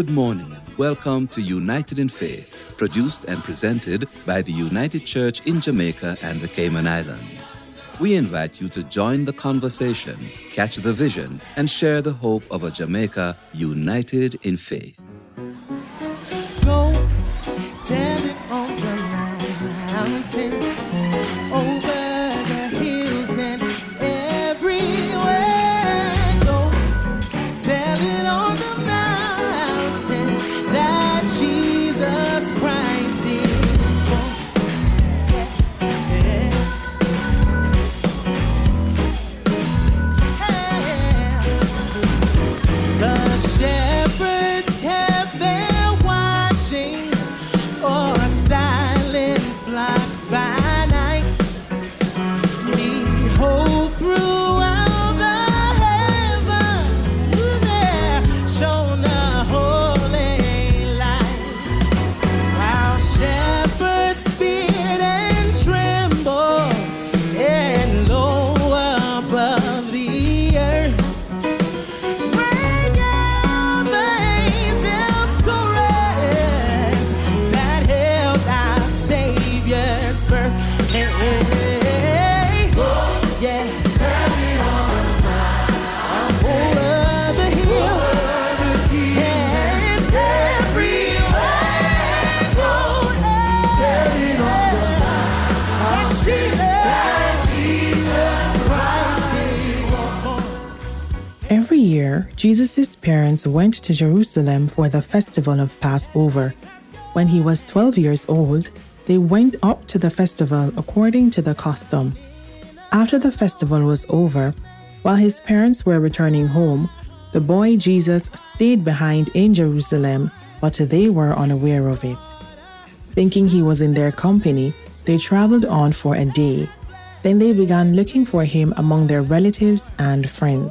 Good morning and welcome to United in Faith, produced and presented by the United Church in Jamaica and the Cayman Islands. We invite you to join the conversation, catch the vision, and share the hope of a Jamaica united in faith. Every year, Jesus' parents went to Jerusalem for the festival of Passover. When he was 12 years old, they went up to the festival according to the custom. After the festival was over, while his parents were returning home, the boy Jesus stayed behind in Jerusalem, but they were unaware of it. Thinking he was in their company, they traveled on for a day. Then they began looking for him among their relatives and friends.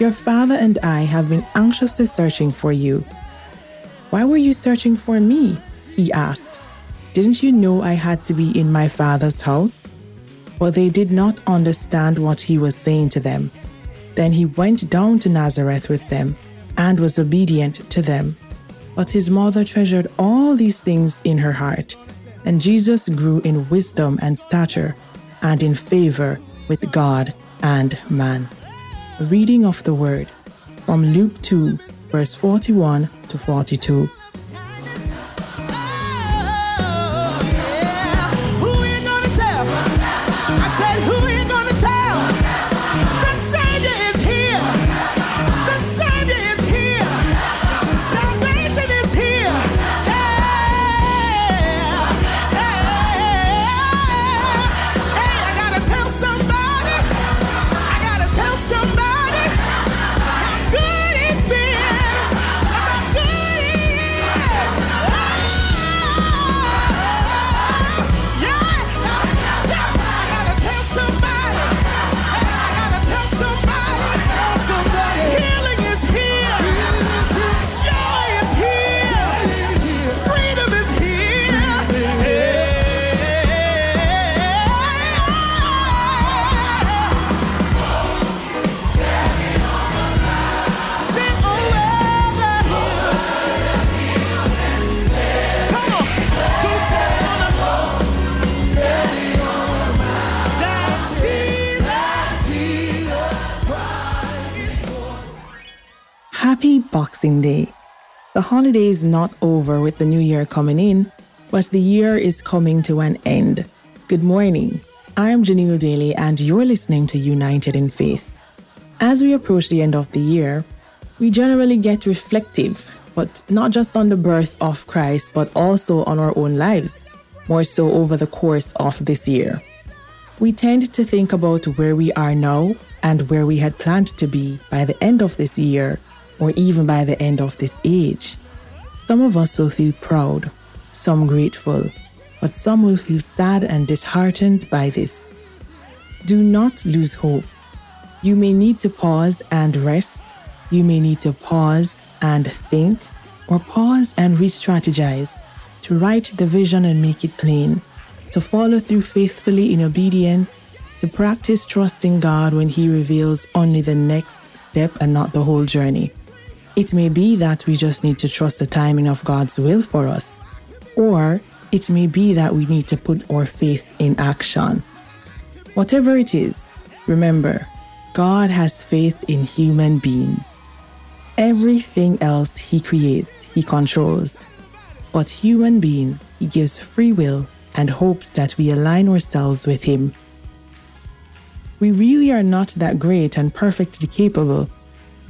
Your father and I have been anxiously searching for you. Why were you searching for me? He asked. Didn't you know I had to be in my father's house? But they did not understand what he was saying to them. Then he went down to Nazareth with them and was obedient to them. But his mother treasured all these things in her heart. And Jesus grew in wisdom and stature and in favor with God and man. Reading of the word from Luke 2, verse 41 to 42. The holiday is not over with the new year coming in, but the year is coming to an end. Good morning. I'm Janelle Daly, and you're listening to United in Faith. As we approach the end of the year, we generally get reflective, but not just on the birth of Christ, but also on our own lives, more so over the course of this year. We tend to think about where we are now and where we had planned to be by the end of this year or even by the end of this age. Some of us will feel proud, some grateful, but some will feel sad and disheartened by this. Do not lose hope. You may need to pause and rest. You may need to pause and think, or pause and re strategize, to write the vision and make it plain, to follow through faithfully in obedience, to practice trusting God when He reveals only the next step and not the whole journey. It may be that we just need to trust the timing of God's will for us, or it may be that we need to put our faith in action. Whatever it is, remember, God has faith in human beings. Everything else He creates, He controls. But human beings, He gives free will and hopes that we align ourselves with Him. We really are not that great and perfectly capable,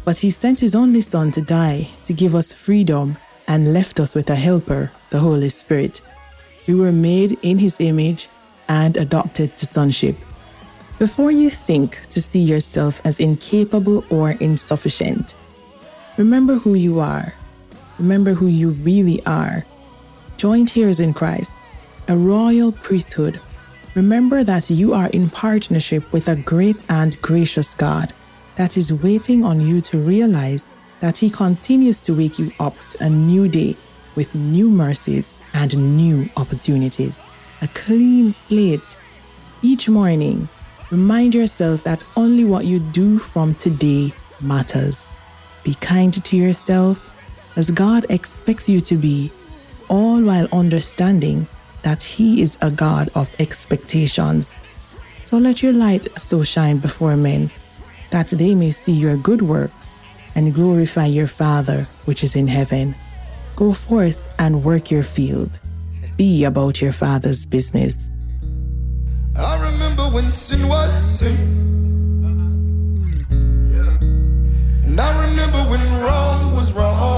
but He sent His only Son to die to give us freedom and left us with a helper, the Holy Spirit. We were made in His image and adopted to sonship. Before you think to see yourself as incapable or insufficient, remember who you are. Remember who you really are. Joint heirs in Christ, a royal priesthood. Remember that you are in partnership with a great and gracious God that is waiting on you to realize that He continues to wake you up to a new day with new mercies and new opportunities. A clean slate. Each morning, Remind yourself that only what you do from today matters. Be kind to yourself as God expects you to be, all while understanding that He is a God of expectations. So let your light so shine before men that they may see your good works and glorify your Father which is in heaven. Go forth and work your field. Be about your Father's business I remember when sin was sin. Uh-huh. And I remember when wrong was wrong.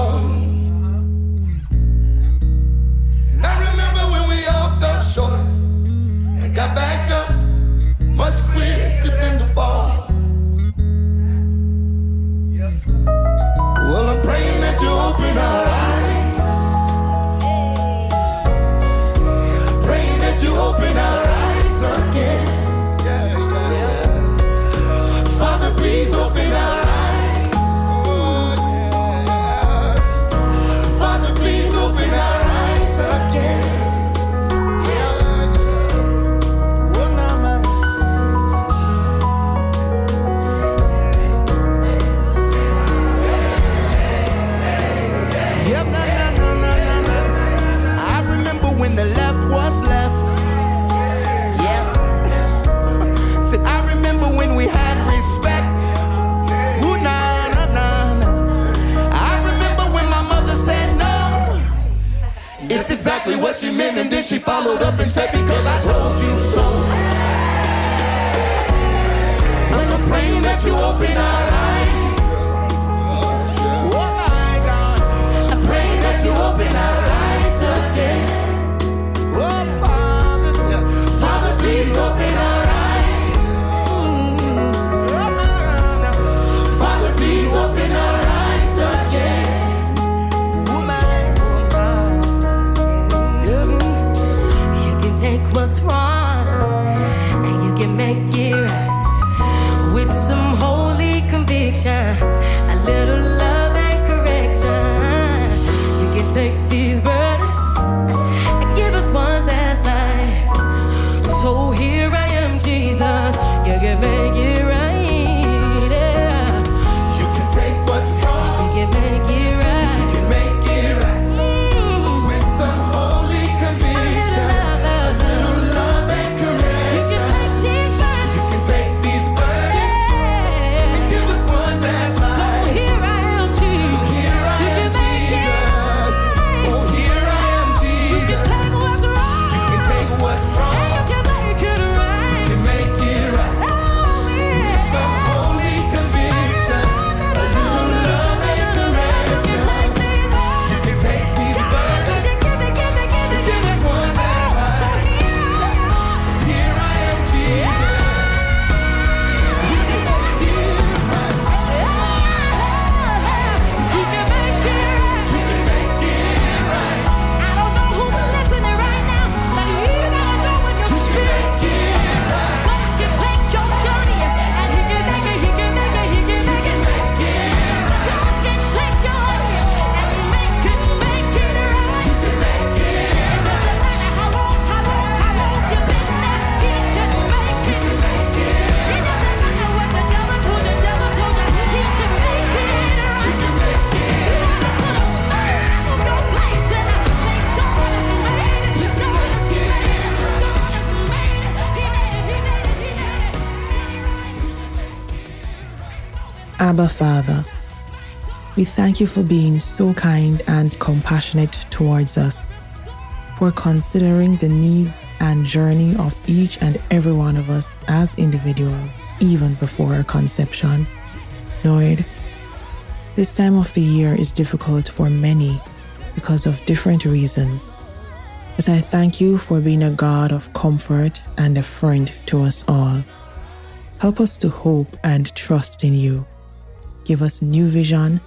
Exactly what she meant, and then she followed up and said, Because I told you so. I'm praying that you open our eyes. Abba Father, we thank you for being so kind and compassionate towards us, for considering the needs and journey of each and every one of us as individuals, even before our conception. Lord, this time of the year is difficult for many because of different reasons. But I thank you for being a God of comfort and a friend to us all. Help us to hope and trust in you. Give us new vision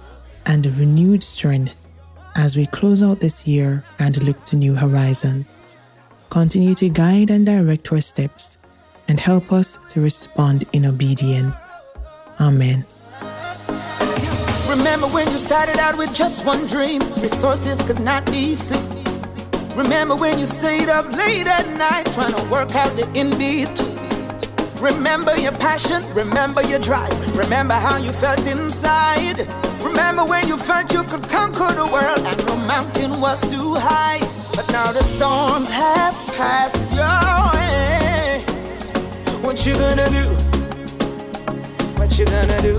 and renewed strength as we close out this year and look to new horizons. Continue to guide and direct our steps and help us to respond in obedience. Amen. Remember when you started out with just one dream, resources could not be seen. Remember when you stayed up late at night trying to work out the in between. Remember your passion, remember your drive, remember how you felt inside. Remember when you felt you could conquer the world and no mountain was too high. But now the storms have passed your way. What you gonna do? What you gonna do?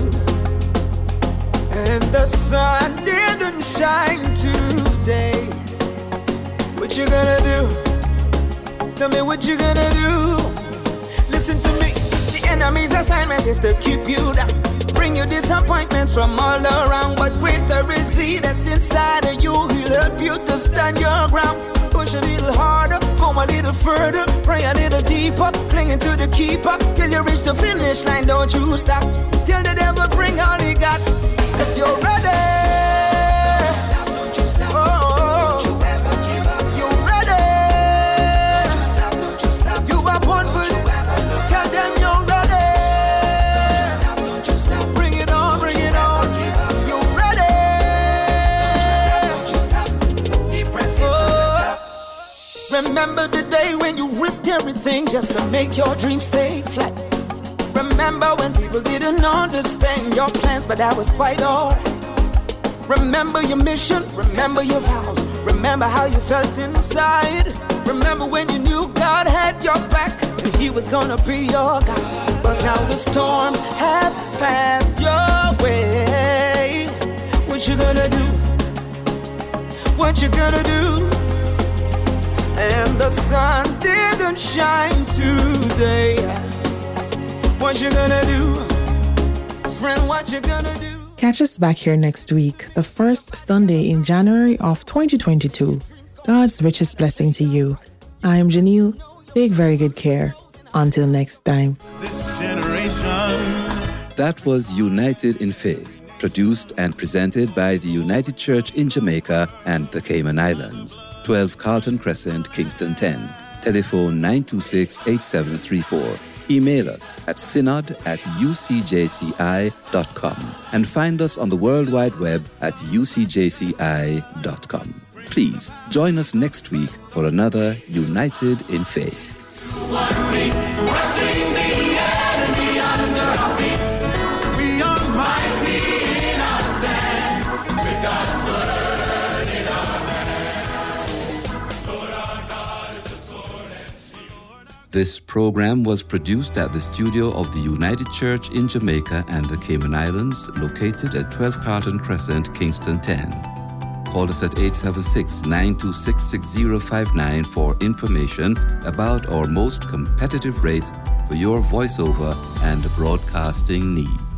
And the sun didn't shine today. What you gonna do? Tell me what you gonna do. Enemy's assignment is to keep you down. Bring you disappointments from all around. But greater is he that's inside of you. He'll help you to stand your ground. Push a little harder, go a little further, pray a little deeper, clinging to the keeper till you reach the finish line. Don't you stop. Till the devil bring all he got. Cause you're ready. Remember the day when you risked everything just to make your dreams stay flat. Remember when people didn't understand your plans, but that was quite alright. Remember your mission, remember your vows, remember how you felt inside. Remember when you knew God had your back and He was gonna be your God. But now the storm have passed your way. What you gonna do? What you gonna do? And the sun didn't shine today. What you gonna do? Friend, what you gonna do? Catch us back here next week, the first Sunday in January of 2022. God's richest blessing to you. I am Janelle. Take very good care. Until next time. This generation. That was United in Faith, produced and presented by the United Church in Jamaica and the Cayman Islands. 12 Carlton Crescent, Kingston 10. Telephone 926 8734. Email us at synod at ucjci.com and find us on the World Wide Web at ucjci.com. Please join us next week for another United in Faith. This program was produced at the studio of the United Church in Jamaica and the Cayman Islands, located at 12 Carlton Crescent, Kingston 10. Call us at 876 926 6059 for information about our most competitive rates for your voiceover and broadcasting needs.